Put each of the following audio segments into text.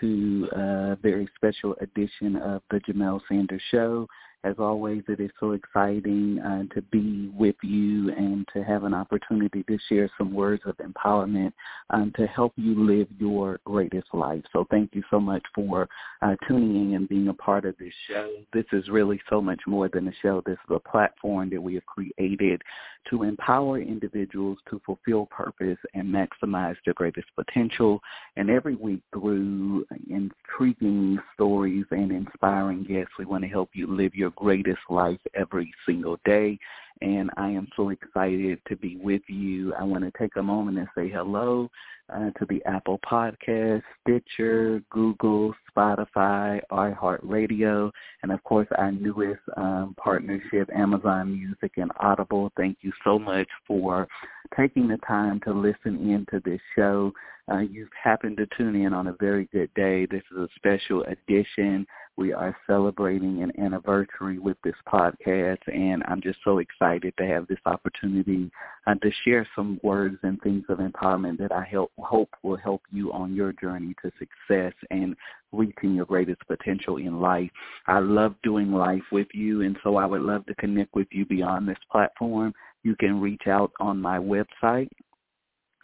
To a very special edition of the Jamelle Sanders Show. As always, it is so exciting uh, to be with you and to have an opportunity to share some words of empowerment um, to help you live your greatest life. So thank you so much for uh, tuning in and being a part of this show. This is really so much more than a show. This is a platform that we have created to empower individuals to fulfill purpose and maximize their greatest potential. And every week through intriguing stories and inspiring guests, we want to help you live your greatest life every single day. And I am so excited to be with you. I want to take a moment and say hello uh, to the Apple Podcast, Stitcher, Google, Spotify, iHeartRadio, and of course our newest um, partnership, Amazon Music and Audible. Thank you so much for taking the time to listen in to this show. Uh, you've happened to tune in on a very good day. This is a special edition. We are celebrating an anniversary with this podcast, and I'm just so excited to have this opportunity uh, to share some words and things of empowerment that I help, hope will help you on your journey to success and reaching your greatest potential in life. I love doing life with you, and so I would love to connect with you beyond this platform. You can reach out on my website,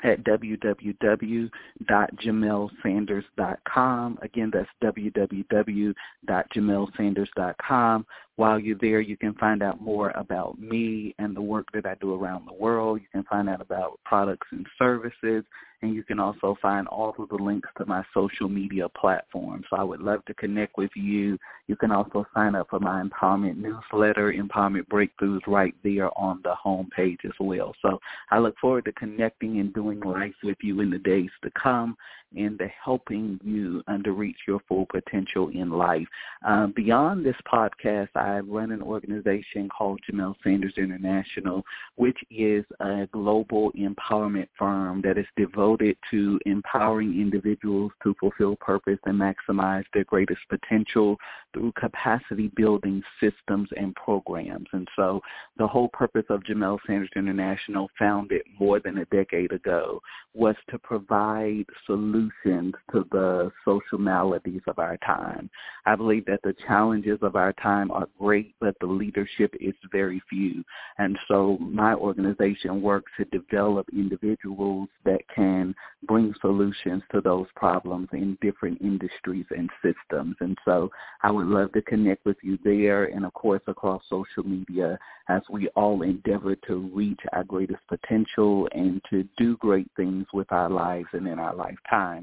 at www.jamellesanders.com. Again, that's www.jamellesanders.com. While you're there, you can find out more about me and the work that I do around the world. You can find out about products and services, and you can also find all of the links to my social media platforms. So I would love to connect with you. You can also sign up for my empowerment newsletter, Empowerment Breakthroughs, right there on the home page as well. So I look forward to connecting and doing life with you in the days to come and to helping you uh, to reach your full potential in life. Uh, beyond this podcast, I run an organization called Jamelle Sanders International, which is a global empowerment firm that is devoted to empowering individuals to fulfill purpose and maximize their greatest potential through capacity building systems and programs. And so the whole purpose of Jamelle Sanders International, founded more than a decade ago, was to provide solutions to the social maladies of our time. I believe that the challenges of our time are great, but the leadership is very few. And so my organization works to develop individuals that can bring solutions to those problems in different industries and systems. And so I would love to connect with you there and of course across social media as we all endeavor to reach our greatest potential and to do great things with our lives and in our lifetime.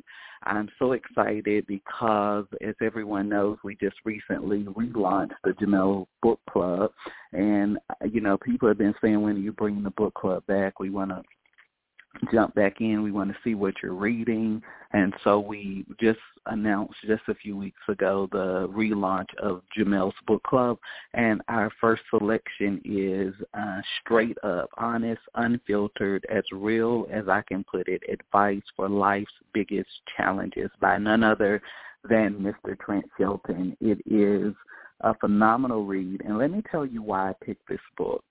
I'm so excited because, as everyone knows, we just recently relaunched the Jamelle Book Club. And, you know, people have been saying, when are you bring the book club back, we want to jump back in. We want to see what you're reading. And so we just announced just a few weeks ago the relaunch of Jamelle's Book Club. And our first selection is uh, straight up, honest, unfiltered, as real as I can put it, advice for life's biggest challenges by none other than Mr. Trent Shelton. It is a phenomenal read. And let me tell you why I picked this book.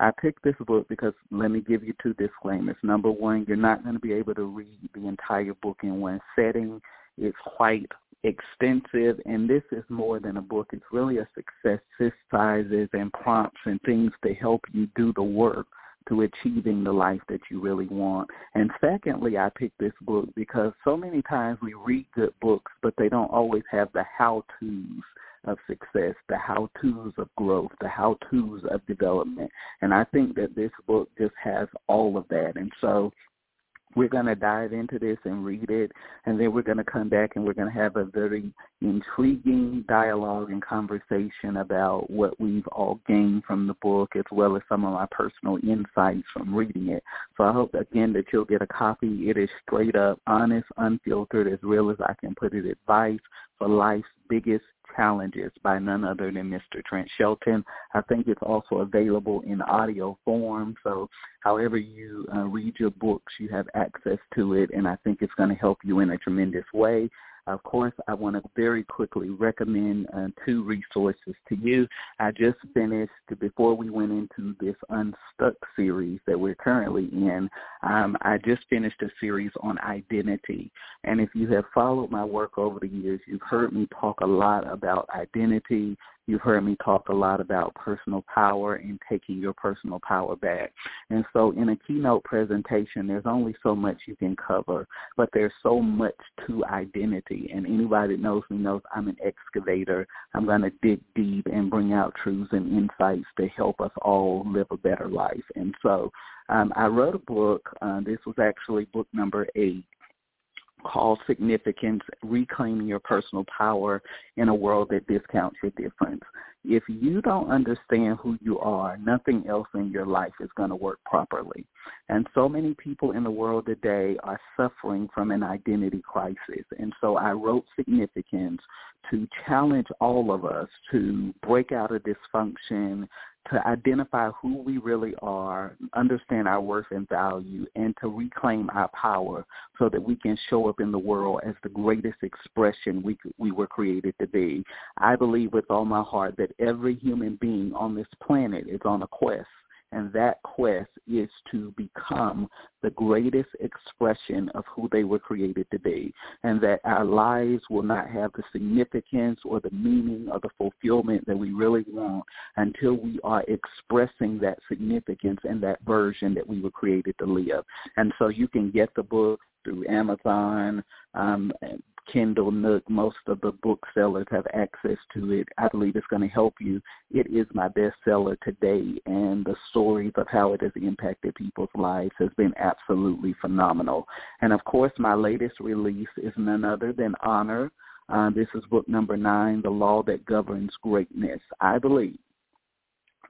I picked this book because let me give you two disclaimers. Number one, you're not going to be able to read the entire book in one setting. It's quite extensive, and this is more than a book. It's really a success exercises and prompts and things to help you do the work to achieving the life that you really want. And secondly, I picked this book because so many times we read good books, but they don't always have the how-tos of success, the how-tos of growth, the how-tos of development. And I think that this book just has all of that. And so we're going to dive into this and read it, and then we're going to come back and we're going to have a very intriguing dialogue and conversation about what we've all gained from the book as well as some of my personal insights from reading it. So I hope, again, that you'll get a copy. It is straight up, honest, unfiltered, as real as I can put it, advice for life's biggest challenges by none other than Mr. Trent Shelton. I think it's also available in audio form. So however you uh, read your books, you have access to it, and I think it's going to help you in a tremendous way. Of course, I want to very quickly recommend uh, two resources to you. I just finished, before we went into this Unstuck series that we're currently in, um, I just finished a series on identity. And if you have followed my work over the years, you've heard me talk a lot about identity, You've heard me talk a lot about personal power and taking your personal power back. And so in a keynote presentation, there's only so much you can cover, but there's so much to identity. And anybody that knows me knows I'm an excavator. I'm going to dig deep and bring out truths and insights to help us all live a better life. And so um, I wrote a book. Uh, this was actually book number eight called significance, reclaiming your personal power in a world that discounts your difference. If you don't understand who you are, nothing else in your life is going to work properly. And so many people in the world today are suffering from an identity crisis. And so I wrote Significance to challenge all of us to break out of dysfunction, to identify who we really are, understand our worth and value, and to reclaim our power so that we can show up in the world as the greatest expression we, we were created to be. I believe with all my heart that every human being on this planet is on a quest and that quest is to become the greatest expression of who they were created to be. And that our lives will not have the significance or the meaning or the fulfillment that we really want until we are expressing that significance and that version that we were created to live. And so you can get the book through Amazon, um, Kindle Nook, most of the booksellers have access to it. I believe it's going to help you. It is my bestseller today, and the stories of how it has impacted people's lives has been absolutely phenomenal. And of course, my latest release is none other than Honor. Uh, this is book number nine, The Law That Governs Greatness. I believe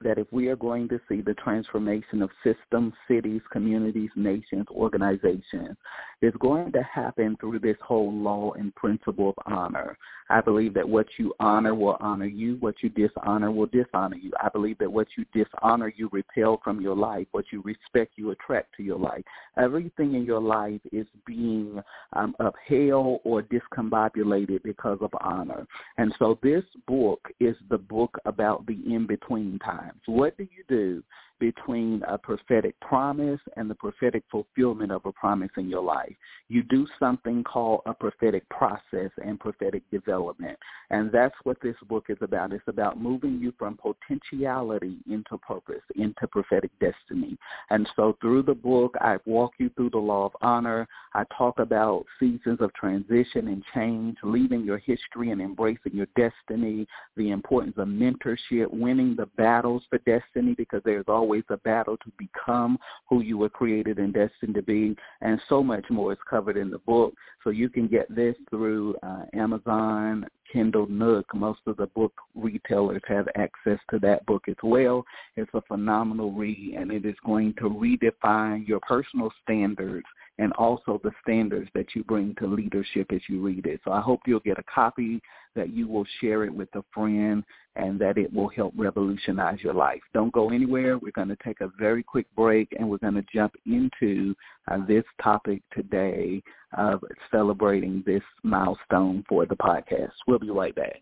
that if we are going to see the transformation of systems, cities, communities, nations, organizations, it's going to happen through this whole law and principle of honor. I believe that what you honor will honor you. What you dishonor will dishonor you. I believe that what you dishonor, you repel from your life. What you respect, you attract to your life. Everything in your life is being um, upheld or discombobulated because of honor. And so this book is the book about the in-between times. What do you do between a prophetic promise and the prophetic fulfillment of a promise in your life. You do something called a prophetic process and prophetic development. And that's what this book is about. It's about moving you from potentiality into purpose, into prophetic destiny. And so through the book, I walk you through the law of honor. I talk about seasons of transition and change, leaving your history and embracing your destiny, the importance of mentorship, winning the battles for destiny because there's always always a battle to become who you were created and destined to be, and so much more is covered in the book. So you can get this through uh, Amazon, Kindle Nook. Most of the book retailers have access to that book as well. It's a phenomenal read, and it is going to redefine your personal standards and also the standards that you bring to leadership as you read it. So I hope you'll get a copy, that you will share it with a friend, and that it will help revolutionize your life. Don't go anywhere. We're going to take a very quick break, and we're going to jump into uh, this topic today of celebrating this milestone for the podcast. We'll be right back.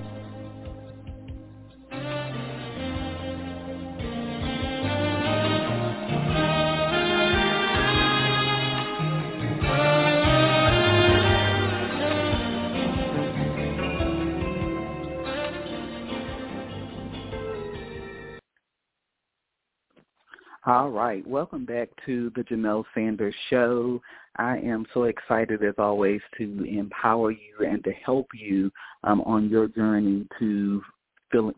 To the Jamelle Sanders Show. I am so excited, as always, to empower you and to help you um, on your journey to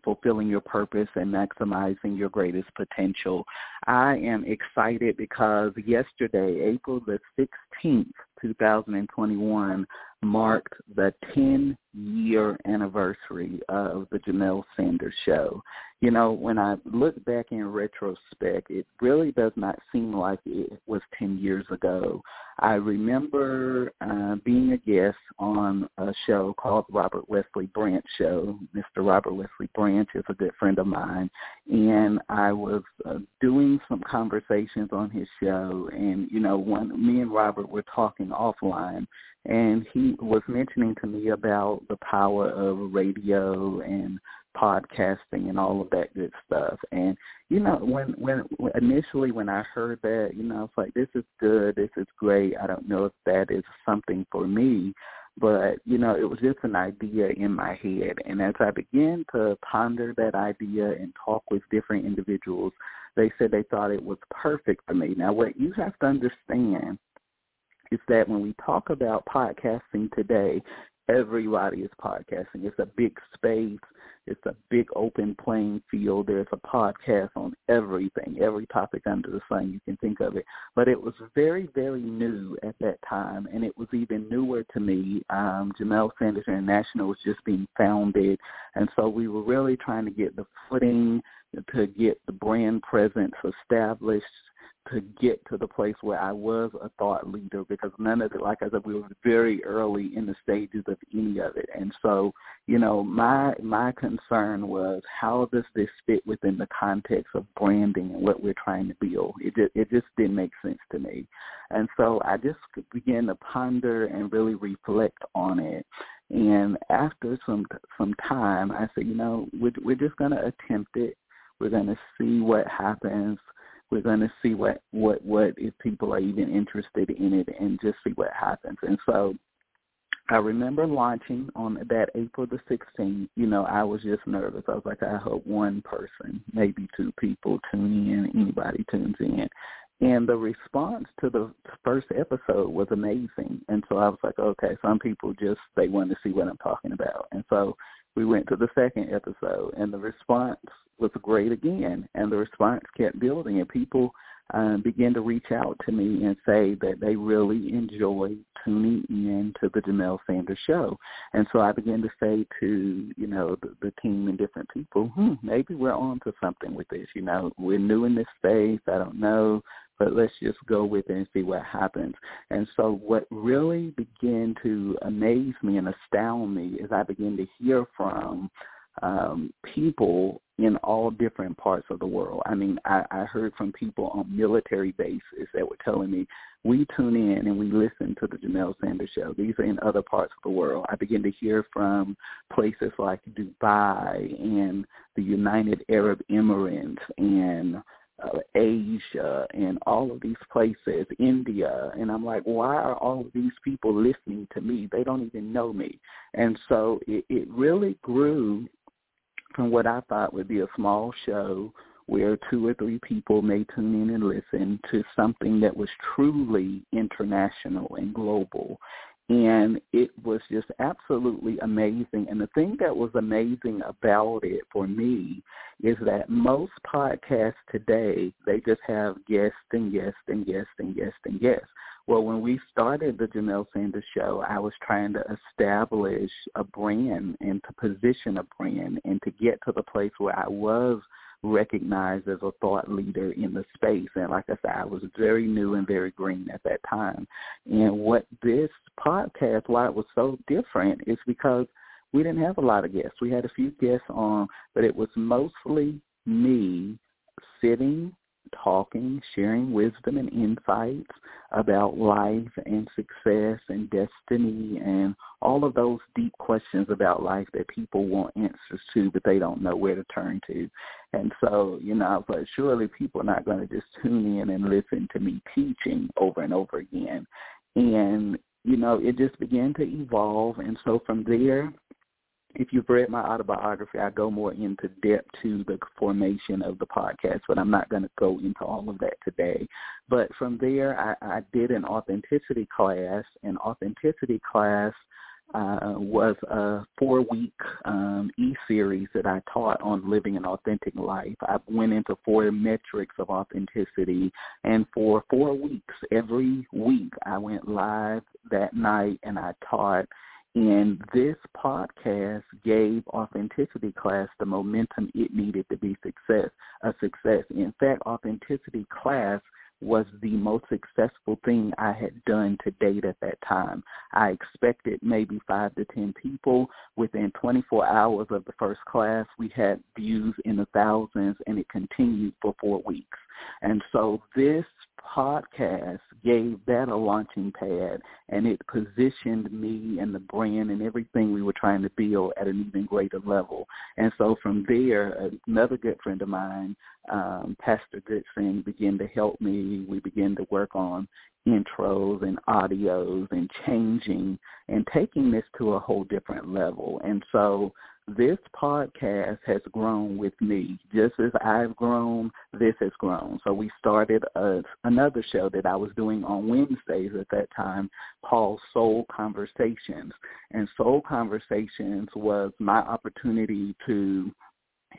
fulfilling your purpose and maximizing your greatest potential. I am excited because yesterday, April the 16th, 2021, marked the 10 year anniversary of the Jamelle Sanders Show. You know, when I look back in retrospect, it really does not seem like it was 10 years ago. I remember uh, being a guest on a show called Robert Wesley Branch Show. Mr. Robert Wesley Branch is a good friend of mine, and I was uh, doing some conversations on his show, and you know, one me and Robert were talking offline, and he was mentioning to me about the power of radio and podcasting and all of that good stuff. And you know, when when initially when I heard that, you know, I was like, this is good, this is great. I don't know if that is something for me, but you know, it was just an idea in my head. And as I began to ponder that idea and talk with different individuals, they said they thought it was perfect for me. Now, what you have to understand is that when we talk about podcasting today, everybody is podcasting. It's a big space. It's a big open playing field. There's a podcast on everything, every topic under the sun you can think of it. But it was very, very new at that time, and it was even newer to me. Um, Jamelle Sanders International was just being founded, and so we were really trying to get the footing to get the brand presence established to get to the place where I was a thought leader because none of it, like I said, we were very early in the stages of any of it. And so, you know, my my concern was how does this fit within the context of branding and what we're trying to build? It just, it just didn't make sense to me. And so I just began to ponder and really reflect on it. And after some some time, I said, you know, we're, we're just going to attempt it. We're going to see what happens we're going to see what what what if people are even interested in it and just see what happens and so I remember launching on that April the 16th. You know, I was just nervous. I was like, I hope one person, maybe two people tune in, anybody tunes in. And the response to the first episode was amazing. And so I was like, okay, some people just, they want to see what I'm talking about. And so we went to the second episode, and the response was great again, and the response kept building, and people um, began to reach out to me and say that they really enjoy tuning in to the Jamelle Sanders show. And so I began to say to, you know, the, the team and different people, hmm, maybe we're on to something with this. You know, we're new in this space. I don't know but let's just go with it and see what happens. And so what really began to amaze me and astound me is I began to hear from um, people in all different parts of the world. I mean, I, I heard from people on military bases that were telling me, we tune in and we listen to the Jamelle Sanders show. These are in other parts of the world. I begin to hear from places like Dubai and the United Arab Emirates and uh, Asia and all of these places, India, and I'm like, why are all of these people listening to me? They don't even know me. And so it, it really grew from what I thought would be a small show where two or three people may tune in and listen to something that was truly international and global and it was just absolutely amazing. And the thing that was amazing about it for me is that most podcasts today, they just have guests and guests and guests and guests and guests. Well, when we started the Jamelle Sanders Show, I was trying to establish a brand and to position a brand and to get to the place where I was – recognized as a thought leader in the space. And like I said, I was very new and very green at that time. And what this podcast, why it was so different, is because we didn't have a lot of guests. We had a few guests on, but it was mostly me sitting talking, sharing wisdom and insights about life and success and destiny and all of those deep questions about life that people want answers to, but they don't know where to turn to. And so, you know, like, surely people are not going to just tune in and listen to me teaching over and over again. And, you know, it just began to evolve. And so from there, if you've read my autobiography, I go more into depth to the formation of the podcast, but I'm not going to go into all of that today. But from there, I, I did an authenticity class. An authenticity class uh, was a four-week um, e-series that I taught on living an authentic life. I went into four metrics of authenticity, and for four weeks, every week, I went live that night and I taught – and this podcast gave Authenticity Class the momentum it needed to be success, a success. In fact, Authenticity Class was the most successful thing I had done to date at that time. I expected maybe five to ten people. Within 24 hours of the first class, we had views in the thousands, and it continued for four weeks. And so this podcast gave that a launching pad and it positioned me and the brand and everything we were trying to build at an even greater level. And so from there, another good friend of mine, um, Pastor Goodson, began to help me. We began to work on intros and audios and changing and taking this to a whole different level. And so this podcast has grown with me. Just as I've grown, this has grown. So we started a, another show that I was doing on Wednesdays at that time called Soul Conversations. And Soul Conversations was my opportunity to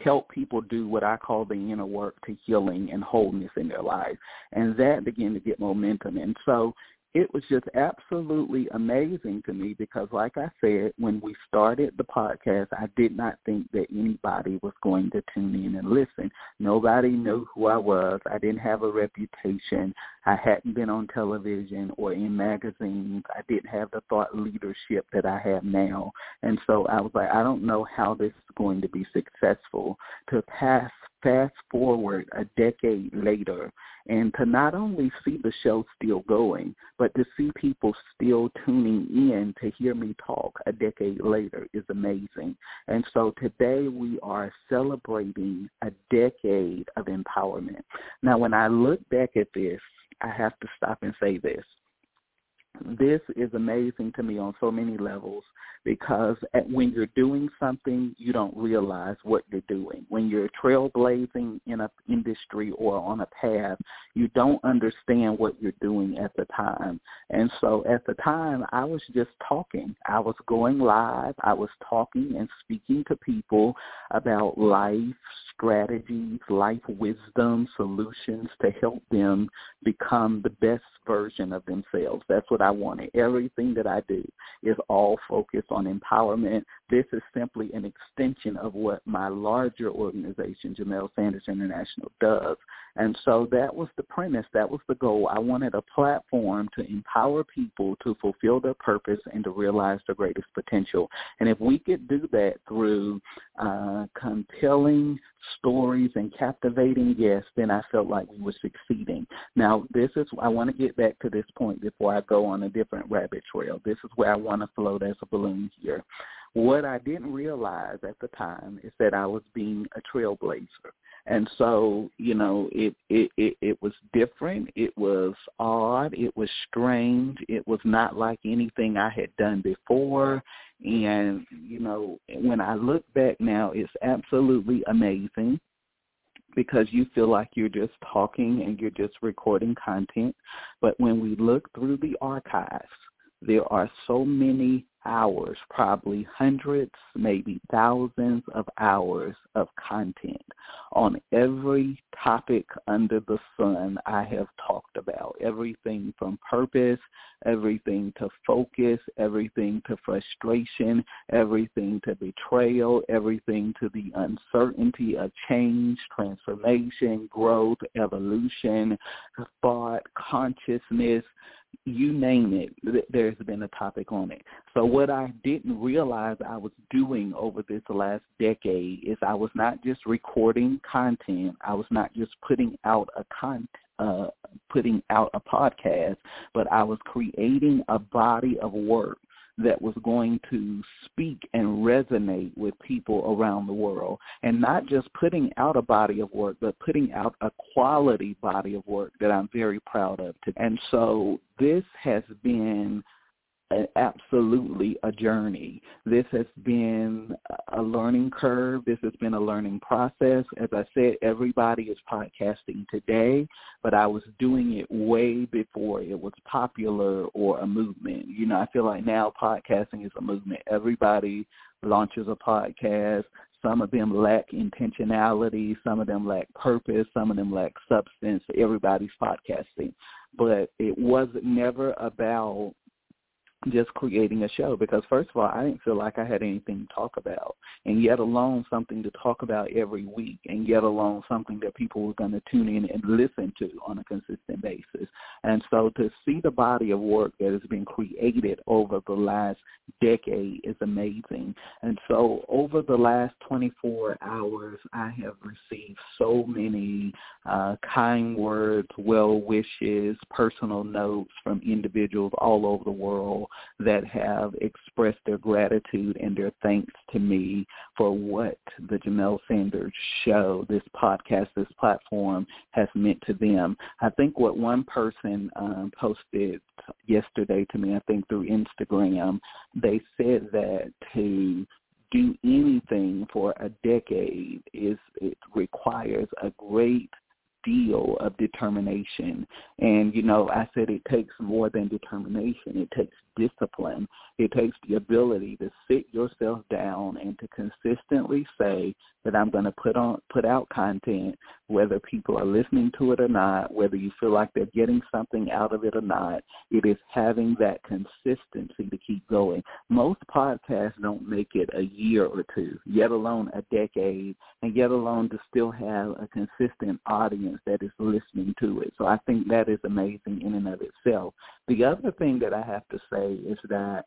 help people do what I call the inner work to healing and wholeness in their life. And that began to get momentum. And so it was just absolutely amazing to me because like I said, when we started the podcast, I did not think that anybody was going to tune in and listen. Nobody knew who I was. I didn't have a reputation. I hadn't been on television or in magazines. I didn't have the thought leadership that I have now. And so I was like, I don't know how this is going to be successful to pass fast forward a decade later and to not only see the show still going, but to see people still tuning in to hear me talk a decade later is amazing. And so today we are celebrating a decade of empowerment. Now, when I look back at this, I have to stop and say this this is amazing to me on so many levels because at, when you're doing something, you don't realize what you're doing. When you're trailblazing in an industry or on a path, you don't understand what you're doing at the time. And so at the time, I was just talking. I was going live. I was talking and speaking to people about life strategies, life wisdom, solutions to help them become the best version of themselves. That's what I wanted. Everything that I do is all focused on empowerment. This is simply an extension of what my larger organization, Jamelle Sanders International, does. And so that was the premise. That was the goal. I wanted a platform to empower people to fulfill their purpose and to realize their greatest potential. And if we could do that through uh, compelling stories and captivating guests, then I felt like we were succeeding. Now, this is, I want to get back to this point before I go on a different rabbit trail. This is where I want to float as a balloon here. What I didn't realize at the time is that I was being a trailblazer. And so, you know, it, it, it, it was different. It was odd. It was strange. It was not like anything I had done before. And, you know, when I look back now, it's absolutely amazing because you feel like you're just talking and you're just recording content. But when we look through the archives, there are so many hours, probably hundreds, maybe thousands of hours of content on every topic under the sun I have talked about. Everything from purpose, everything to focus, everything to frustration, everything to betrayal, everything to the uncertainty of change, transformation, growth, evolution, thought, consciousness, you name it, there's been a topic on it. So what I didn't realize I was doing over this last decade is I was not just recording content. I was not just putting out a con uh, putting out a podcast, but I was creating a body of work that was going to speak and resonate with people around the world and not just putting out a body of work but putting out a quality body of work that I'm very proud of. And so this has been absolutely a journey. This has been a learning curve. This has been a learning process. As I said, everybody is podcasting today, but I was doing it way before it was popular or a movement. You know, I feel like now podcasting is a movement. Everybody launches a podcast. Some of them lack intentionality. Some of them lack purpose. Some of them lack substance. Everybody's podcasting. But it was never about just creating a show because first of all I didn't feel like I had anything to talk about and yet alone something to talk about every week and yet alone something that people were going to tune in and listen to on a consistent basis. And so to see the body of work that has been created over the last decade is amazing. And so over the last 24 hours I have received so many uh, kind words, well wishes, personal notes from individuals all over the world that have expressed their gratitude and their thanks to me for what the Jamelle Sanders show, this podcast, this platform has meant to them. I think what one person um, posted yesterday to me, I think through Instagram, they said that to do anything for a decade is it requires a great deal of determination. And, you know, I said it takes more than determination. It takes discipline. It takes the ability to sit yourself down and to consistently say that I'm going to put on put out content, whether people are listening to it or not, whether you feel like they're getting something out of it or not. It is having that consistency to keep going. Most podcasts don't make it a year or two, yet alone a decade, and yet alone to still have a consistent audience that is listening to it. So I think that is amazing in and of itself. The other thing that I have to say is that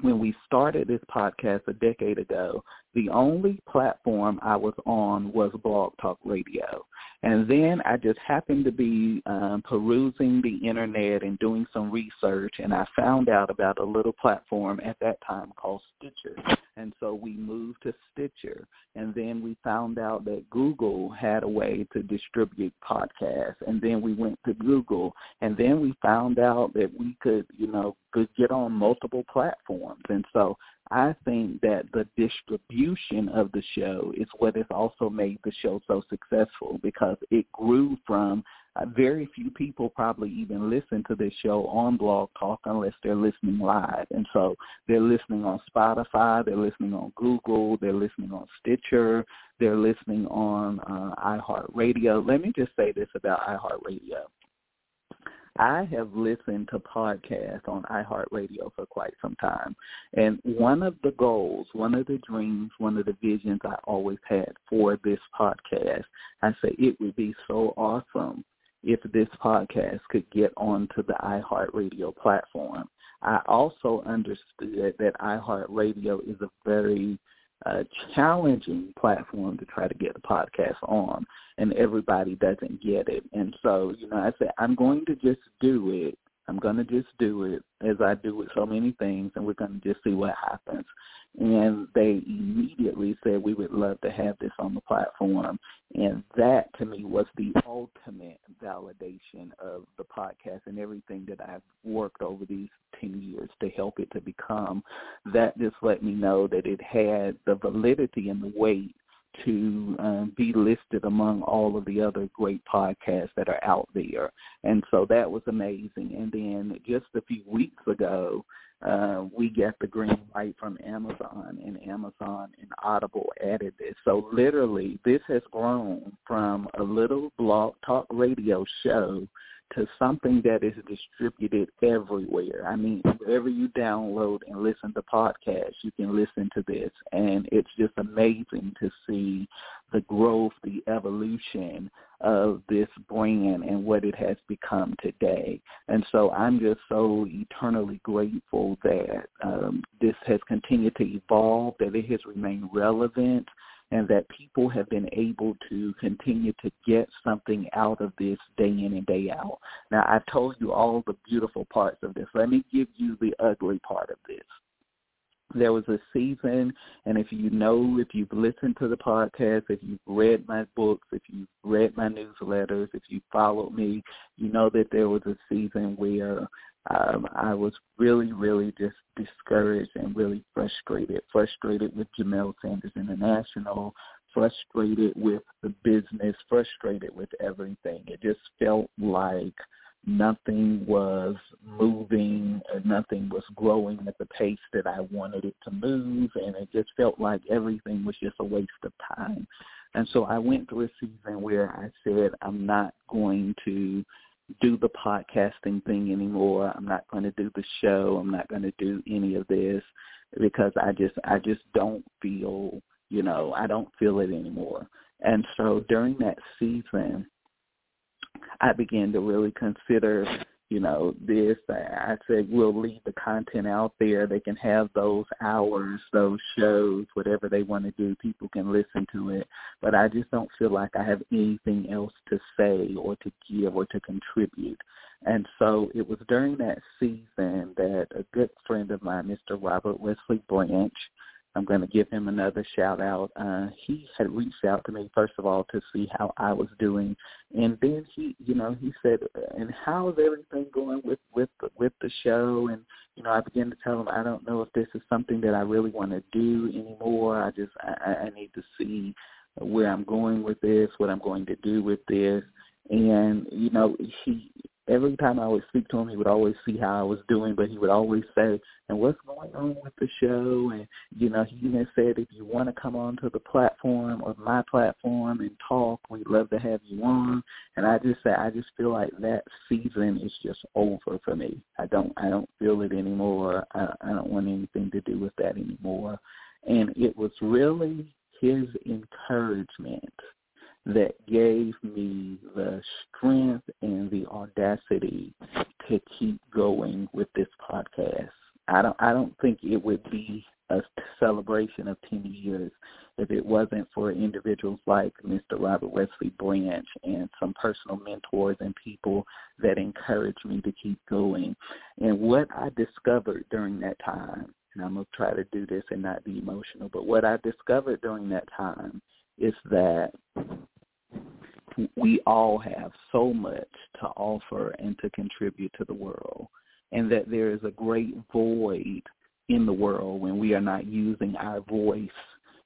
when we started this podcast a decade ago, the only platform I was on was Blog Talk Radio. And then I just happened to be um, perusing the internet and doing some research, and I found out about a little platform at that time called Stitcher. And so we moved to Stitcher. And then we found out that Google had a way to distribute podcasts. And then we went to Google. And then we found out that we could, you know, could get on multiple platforms. And so I think that the distribution of the show is what has also made the show so successful because it grew from uh, very few people probably even listen to this show on Blog Talk unless they're listening live. And so they're listening on Spotify, they're listening on Google, they're listening on Stitcher, they're listening on uh, iHeartRadio. Let me just say this about iHeartRadio. I have listened to podcasts on iHeartRadio for quite some time. And one of the goals, one of the dreams, one of the visions I always had for this podcast, I say it would be so awesome if this podcast could get onto the iHeartRadio platform. I also understood that iHeartRadio is a very a challenging platform to try to get the podcast on, and everybody doesn't get it. And so, you know, I said I'm going to just do it I'm going to just do it as I do with so many things, and we're going to just see what happens. And they immediately said we would love to have this on the platform. And that to me was the ultimate validation of the podcast and everything that I've worked over these 10 years to help it to become. That just let me know that it had the validity and the weight to um, be listed among all of the other great podcasts that are out there. And so that was amazing. And then just a few weeks ago, uh, we got the green light from Amazon, and Amazon and Audible added this. So literally, this has grown from a little blog talk radio show to something that is distributed everywhere. I mean, wherever you download and listen to podcasts, you can listen to this. And it's just amazing to see the growth, the evolution of this brand and what it has become today. And so I'm just so eternally grateful that um, this has continued to evolve, that it has remained relevant, and that people have been able to continue to get something out of this day in and day out. Now, I've told you all the beautiful parts of this. Let me give you the ugly part of this. There was a season, and if you know, if you've listened to the podcast, if you've read my books, if you've read my newsletters, if you followed me, you know that there was a season where um, I was really, really just discouraged and really frustrated. Frustrated with Jamelle Sanders International, frustrated with the business, frustrated with everything. It just felt like nothing was moving, and nothing was growing at the pace that I wanted it to move, and it just felt like everything was just a waste of time. And so I went through a season where I said, I'm not going to do the podcasting thing anymore. I'm not going to do the show. I'm not going to do any of this because I just I just don't feel, you know, I don't feel it anymore. And so during that season, I began to really consider you know, this. I said we'll leave the content out there. They can have those hours, those shows, whatever they want to do. People can listen to it. But I just don't feel like I have anything else to say or to give or to contribute. And so it was during that season that a good friend of mine, Mr. Robert Wesley Branch, I'm going to give him another shout out. Uh, he had reached out to me first of all to see how I was doing, and then he, you know, he said, "And how is everything going with with the, with the show?" And you know, I began to tell him, "I don't know if this is something that I really want to do anymore. I just I, I need to see where I'm going with this, what I'm going to do with this." And you know, he every time I would speak to him, he would always see how I was doing, but he would always say, "And what's going on with the show?" And you know, he even said, "If you want to come onto the platform or my platform and talk, we'd love to have you on." And I just say, I just feel like that season is just over for me. I don't, I don't feel it anymore. I, I don't want anything to do with that anymore. And it was really his encouragement that gave me the strength and the audacity to keep going with this podcast. I don't I don't think it would be a celebration of 10 years if it wasn't for individuals like Mr. Robert Wesley Branch and some personal mentors and people that encouraged me to keep going. And what I discovered during that time, and I'm going to try to do this and not be emotional, but what I discovered during that time is that we all have so much to offer and to contribute to the world, and that there is a great void in the world when we are not using our voice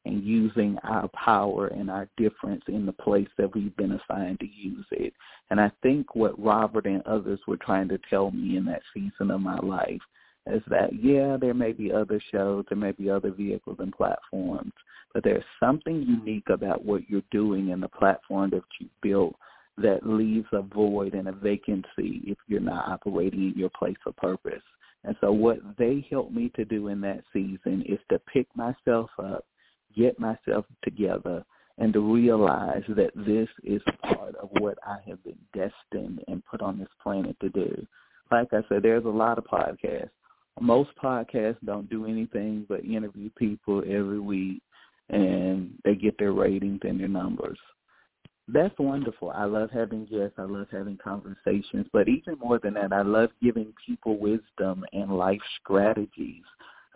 and using our power and our difference in the place that we've been assigned to use it. And I think what Robert and others were trying to tell me in that season of my life is that, yeah, there may be other shows, there may be other vehicles and platforms, but there's something unique about what you're doing in the platform that you built that leaves a void and a vacancy if you're not operating in your place of purpose. And so what they helped me to do in that season is to pick myself up, get myself together, and to realize that this is part of what I have been destined and put on this planet to do. Like I said, there's a lot of podcasts most podcasts don't do anything but interview people every week and they get their ratings and their numbers. That's wonderful. I love having guests. I love having conversations. But even more than that, I love giving people wisdom and life strategies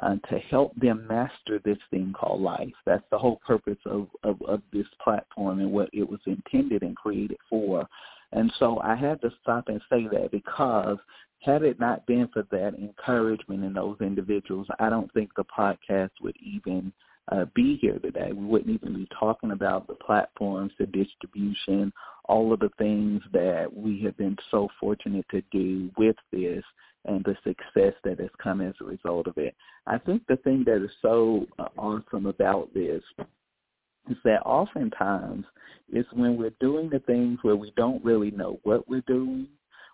uh, to help them master this thing called life. That's the whole purpose of, of, of this platform and what it was intended and created for. And so I had to stop and say that because had it not been for that encouragement in those individuals, I don't think the podcast would even uh, be here today. We wouldn't even be talking about the platforms, the distribution, all of the things that we have been so fortunate to do with this and the success that has come as a result of it. I think the thing that is so uh, awesome about this is that oftentimes it's when we're doing the things where we don't really know what we're doing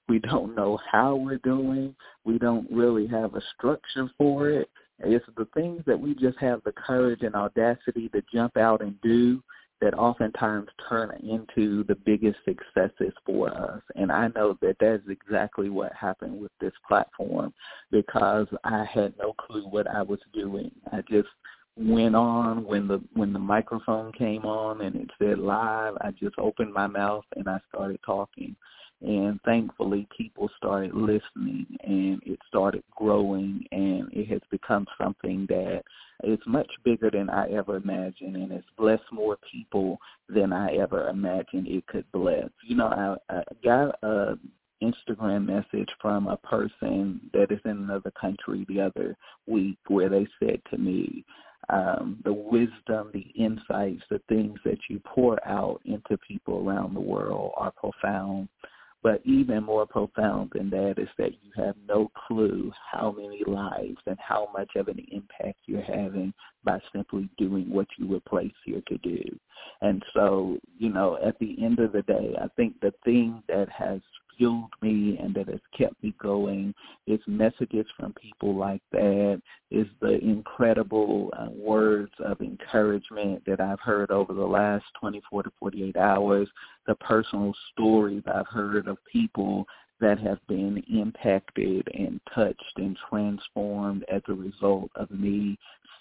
We don't know how we're doing. We don't really have a structure for it. It's the things that we just have the courage and audacity to jump out and do that oftentimes turn into the biggest successes for us. And I know that that's exactly what happened with this platform because I had no clue what I was doing. I just went on when the when the microphone came on and it said live, I just opened my mouth and I started talking and thankfully people started listening and it started growing and it has become something that is much bigger than I ever imagined and it's blessed more people than I ever imagined it could bless. You know, I, I got a Instagram message from a person that is in another country the other week where they said to me, um, the wisdom, the insights, the things that you pour out into people around the world are profound. But even more profound than that is that you have no clue how many lives and how much of an impact you're having by simply doing what you were placed here to do. And so, you know, at the end of the day, I think the thing that has fueled me and that has kept me going. Is messages from people like that, is the incredible uh, words of encouragement that I've heard over the last 24 to 48 hours, the personal stories I've heard of people that have been impacted and touched and transformed as a result of me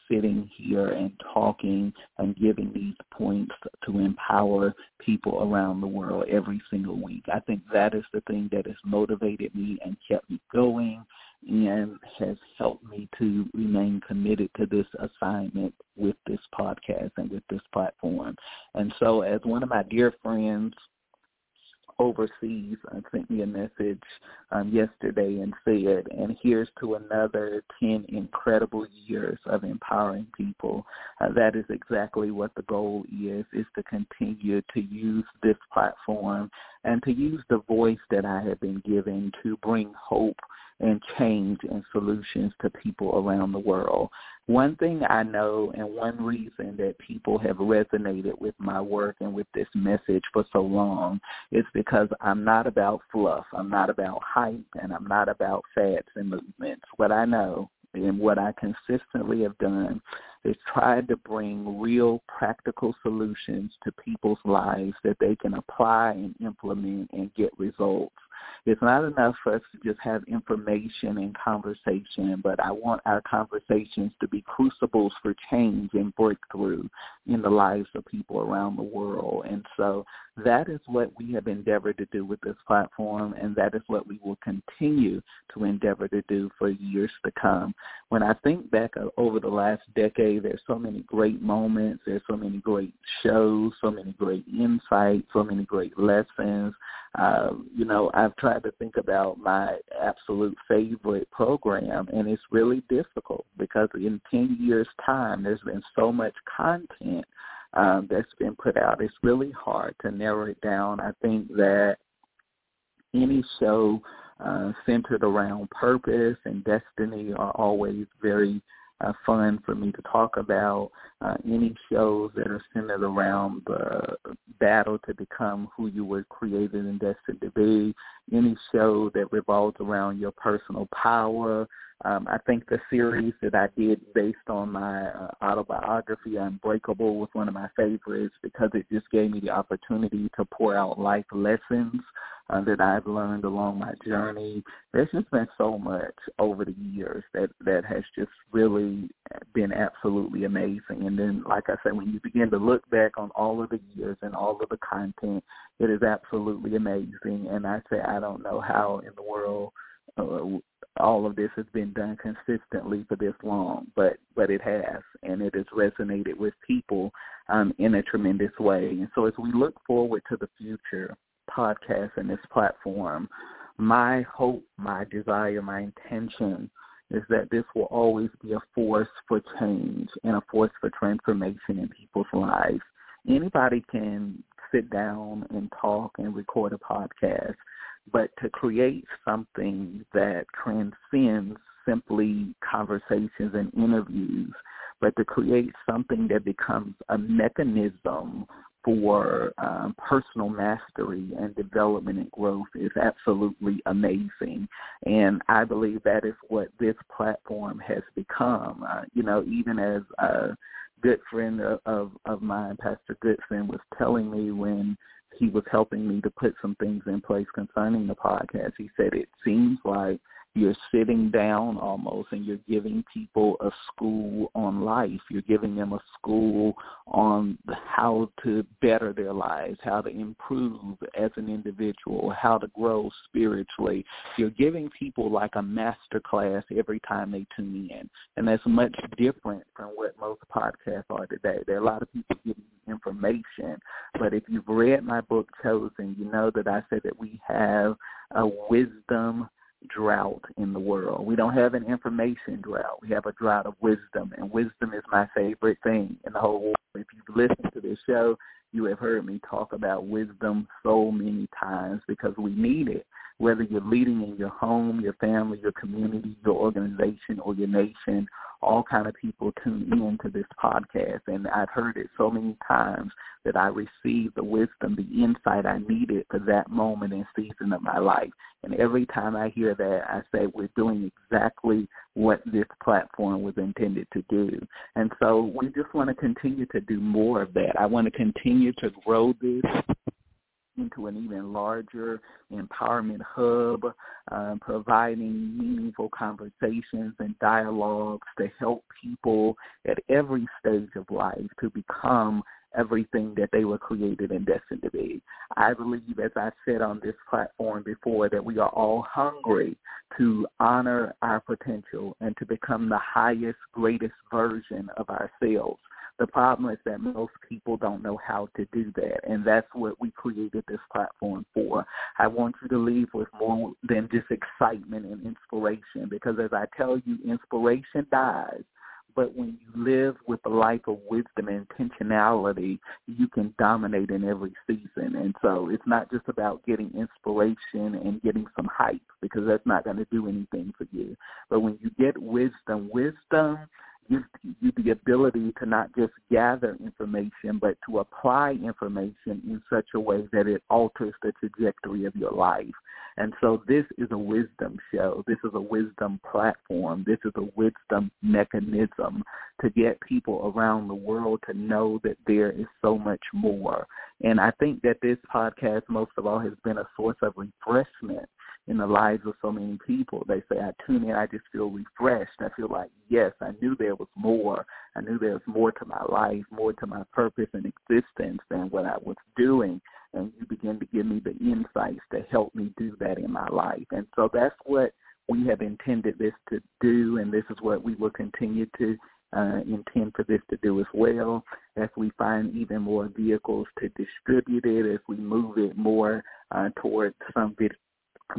sitting here and talking and giving these points to empower people around the world every single week. I think that is the thing that has motivated me and kept me going and has helped me to remain committed to this assignment with this podcast and with this platform. And so as one of my dear friends overseas sent me a message um, yesterday and said, and here's to another 10 incredible years of empowering people. Uh, that is exactly what the goal is, is to continue to use this platform and to use the voice that I have been given to bring hope and change and solutions to people around the world. One thing I know and one reason that people have resonated with my work and with this message for so long is because I'm not about fluff. I'm not about hype and I'm not about fads and movements. What I know and what I consistently have done is tried to bring real practical solutions to people's lives that they can apply and implement and get results. It's not enough for us to just have information and conversation, but I want our conversations to be crucibles for change and breakthrough in the lives of people around the world. And so that is what we have endeavored to do with this platform, and that is what we will continue to endeavor to do for years to come. When I think back over the last decade, there's so many great moments, there's so many great shows, so many great insights, so many great lessons. Uh, you know, I've tried to think about my absolute favorite program, and it's really difficult because in 10 years' time, there's been so much content um, that's been put out. It's really hard to narrow it down. I think that any show uh, centered around purpose and destiny are always very uh, fun for me to talk about. Uh, any shows that are centered around the battle to become who you were created and destined to be. Any show that revolves around your personal power, um, I think the series that I did based on my uh, autobiography, Unbreakable, was one of my favorites because it just gave me the opportunity to pour out life lessons uh, that I've learned along my journey. There's just been so much over the years that that has just really been absolutely amazing. And then, like I said, when you begin to look back on all of the years and all of the content, it is absolutely amazing. And I say I don't know how in the world uh, all of this has been done consistently for this long, but but it has, and it has resonated with people um, in a tremendous way. And so, as we look forward to the future podcast and this platform, my hope, my desire, my intention is that this will always be a force for change and a force for transformation in people's lives. Anybody can sit down and talk and record a podcast but to create something that transcends simply conversations and interviews, but to create something that becomes a mechanism for um, personal mastery and development and growth is absolutely amazing. And I believe that is what this platform has become. Uh, you know, even as a good friend of, of, of mine, Pastor Goodson, was telling me when he was helping me to put some things in place concerning the podcast, he said it seems like – you're sitting down almost and you're giving people a school on life. You're giving them a school on how to better their lives, how to improve as an individual, how to grow spiritually. You're giving people like a master class every time they tune in. And that's much different from what most podcasts are today. There are a lot of people giving information. But if you've read my book Chosen, you know that I said that we have a wisdom drought in the world. We don't have an information drought. We have a drought of wisdom, and wisdom is my favorite thing in the whole world. If you've listened to this show, you have heard me talk about wisdom so many times because we need it. Whether you're leading in your home, your family, your community, your organization, or your nation, all kind of people tune in to this podcast and I've heard it so many times that I received the wisdom, the insight I needed for that moment and season of my life. And every time I hear that, I say we're doing exactly what this platform was intended to do. And so we just want to continue to do more of that. I want to continue to grow this into an even larger empowerment hub, um, providing meaningful conversations and dialogues to help people at every stage of life to become everything that they were created and destined to be. I believe, as I said on this platform before, that we are all hungry to honor our potential and to become the highest, greatest version of ourselves. The problem is that most people don't know how to do that, and that's what we created this platform for. I want you to leave with more than just excitement and inspiration, because as I tell you, inspiration dies but when you live with a life of wisdom and intentionality, you can dominate in every season. And so it's not just about getting inspiration and getting some hype because that's not going to do anything for you. But when you get wisdom, wisdom you the ability to not just gather information, but to apply information in such a way that it alters the trajectory of your life. And so this is a wisdom show. This is a wisdom platform. This is a wisdom mechanism to get people around the world to know that there is so much more. And I think that this podcast, most of all, has been a source of refreshment in the lives of so many people. They say, I tune in, I just feel refreshed. I feel like, yes, I knew there was more. I knew there was more to my life, more to my purpose and existence than what I was doing. And you begin to give me the insights to help me do that in my life. And so that's what we have intended this to do, and this is what we will continue to uh, intend for this to do as well as we find even more vehicles to distribute it, as we move it more uh, towards some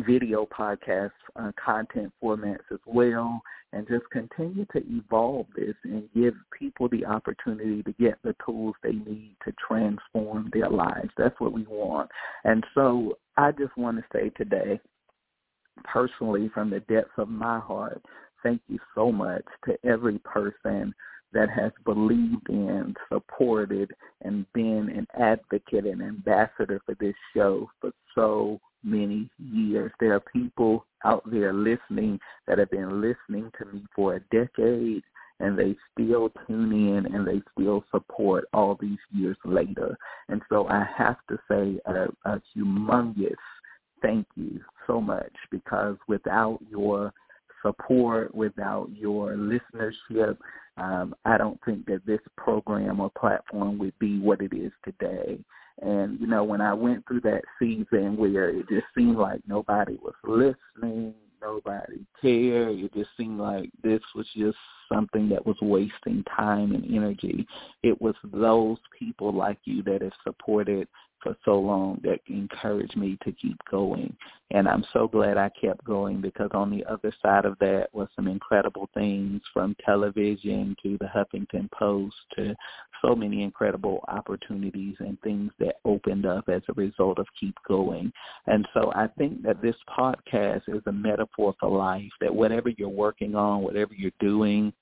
video podcast uh, content formats as well and just continue to evolve this and give people the opportunity to get the tools they need to transform their lives. That's what we want. And so I just want to say today, personally, from the depths of my heart, thank you so much to every person that has believed in, supported, and been an advocate and ambassador for this show for so many years. There are people out there listening that have been listening to me for a decade and they still tune in and they still support all these years later. And so I have to say a, a humongous thank you so much because without your support, without your listenership, um, I don't think that this program or platform would be what it is today. And, you know, when I went through that season where it just seemed like nobody was listening, nobody cared, it just seemed like this was just something that was wasting time and energy. It was those people like you that have supported for so long that encouraged me to keep going. And I'm so glad I kept going because on the other side of that was some incredible things from television to the Huffington Post to so many incredible opportunities and things that opened up as a result of keep going. And so I think that this podcast is a metaphor for life, that whatever you're working on, whatever you're doing,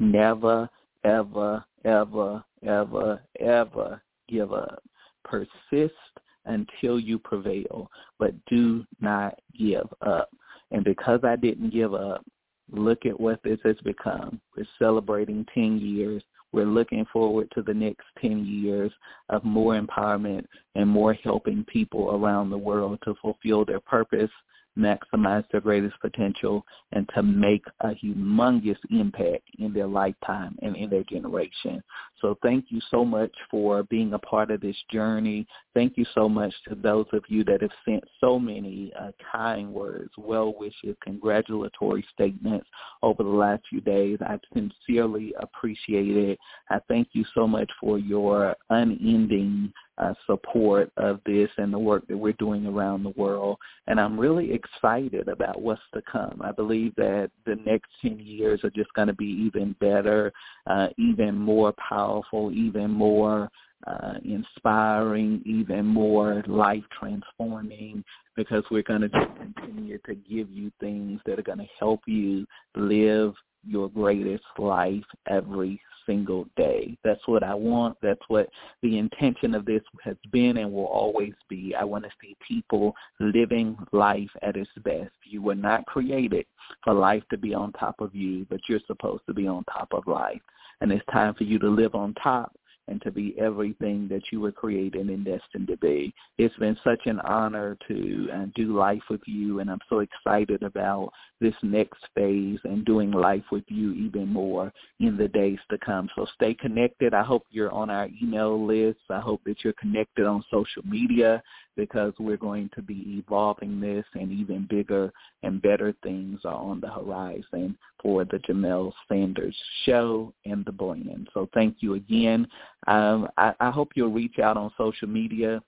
never, ever, ever, ever, ever give up. Persist until you prevail, but do not give up. And because I didn't give up, look at what this has become. We're celebrating 10 years. We're looking forward to the next 10 years of more empowerment and more helping people around the world to fulfill their purpose maximize their greatest potential and to make a humongous impact in their lifetime and in their generation. So thank you so much for being a part of this journey. Thank you so much to those of you that have sent so many uh, kind words, well wishes, congratulatory statements over the last few days. I sincerely appreciate it. I thank you so much for your unending uh, support of this and the work that we're doing around the world. And I'm really excited about what's to come. I believe that the next 10 years are just going to be even better, uh, even more powerful, even more uh, inspiring, even more life transforming because we're going to continue to give you things that are going to help you live your greatest life every single day. That's what I want. That's what the intention of this has been and will always be. I want to see people living life at its best. You were not created for life to be on top of you, but you're supposed to be on top of life. And it's time for you to live on top and to be everything that you were created and destined to be. It's been such an honor to uh, do life with you, and I'm so excited about this next phase and doing life with you even more in the days to come. So stay connected. I hope you're on our email list. I hope that you're connected on social media because we're going to be evolving this and even bigger and better things are on the horizon for the Jamelle Sanders show and the brand. So thank you again. Um, I, I hope you'll reach out on social media.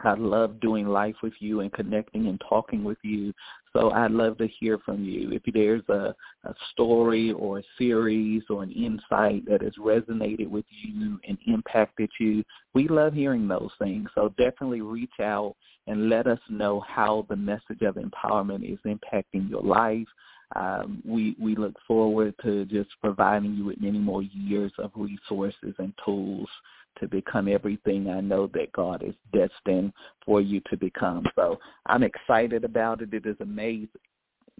I love doing life with you and connecting and talking with you. So I'd love to hear from you. If there's a, a story or a series or an insight that has resonated with you and impacted you, we love hearing those things. So definitely reach out and let us know how the message of empowerment is impacting your life. Um, we we look forward to just providing you with many more years of resources and tools to become everything I know that God is destined for you to become. So I'm excited about it. It is amazing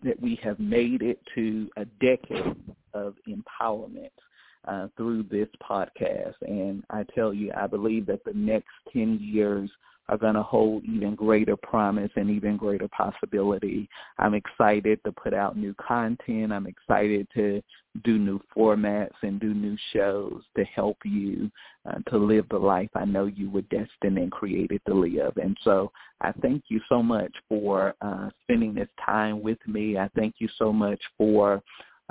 that we have made it to a decade of empowerment uh, through this podcast. And I tell you, I believe that the next 10 years are going to hold even greater promise and even greater possibility. I'm excited to put out new content. I'm excited to do new formats and do new shows to help you uh, to live the life I know you were destined and created to live. And so I thank you so much for uh, spending this time with me. I thank you so much for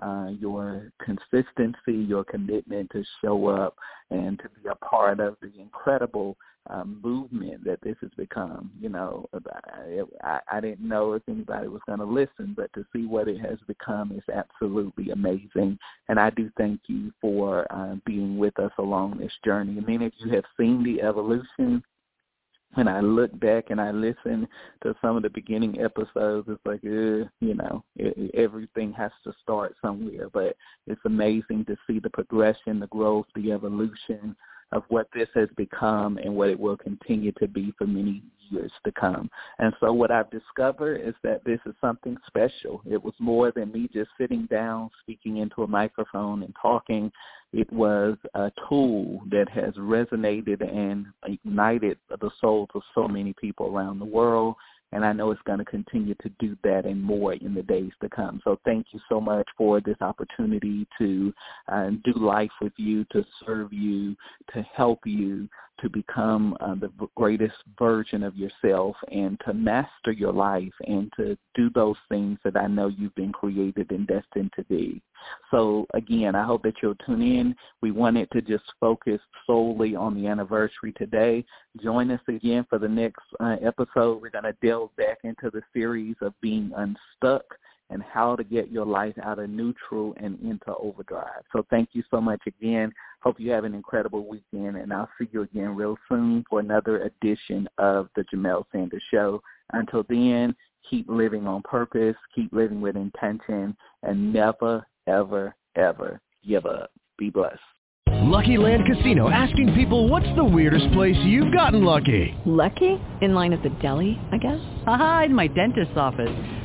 uh, your consistency, your commitment to show up and to be a part of the incredible um, movement that this has become. You know, I, I didn't know if anybody was going to listen, but to see what it has become is absolutely amazing. And I do thank you for uh, being with us along this journey. And then if you have seen the evolution, when I look back and I listen to some of the beginning episodes, it's like, uh, you know, it, everything has to start somewhere. But it's amazing to see the progression, the growth, the evolution of what this has become and what it will continue to be for many years to come. And so what I've discovered is that this is something special. It was more than me just sitting down, speaking into a microphone and talking. It was a tool that has resonated and ignited the souls of so many people around the world and I know it's going to continue to do that and more in the days to come. So thank you so much for this opportunity to uh, do life with you, to serve you, to help you to become uh, the greatest version of yourself and to master your life and to do those things that I know you've been created and destined to be. So again, I hope that you'll tune in. We wanted to just focus solely on the anniversary today. Join us again for the next uh, episode. We're going to delve back into the series of being unstuck and how to get your life out of neutral and into overdrive. So thank you so much again. Hope you have an incredible weekend, and I'll see you again real soon for another edition of the Jamelle Sanders Show. Until then, keep living on purpose, keep living with intention, and never, ever, ever give up. Be blessed. Lucky Land Casino asking people what's the weirdest place you've gotten lucky? Lucky? In line at the deli, I guess? Aha, in my dentist's office.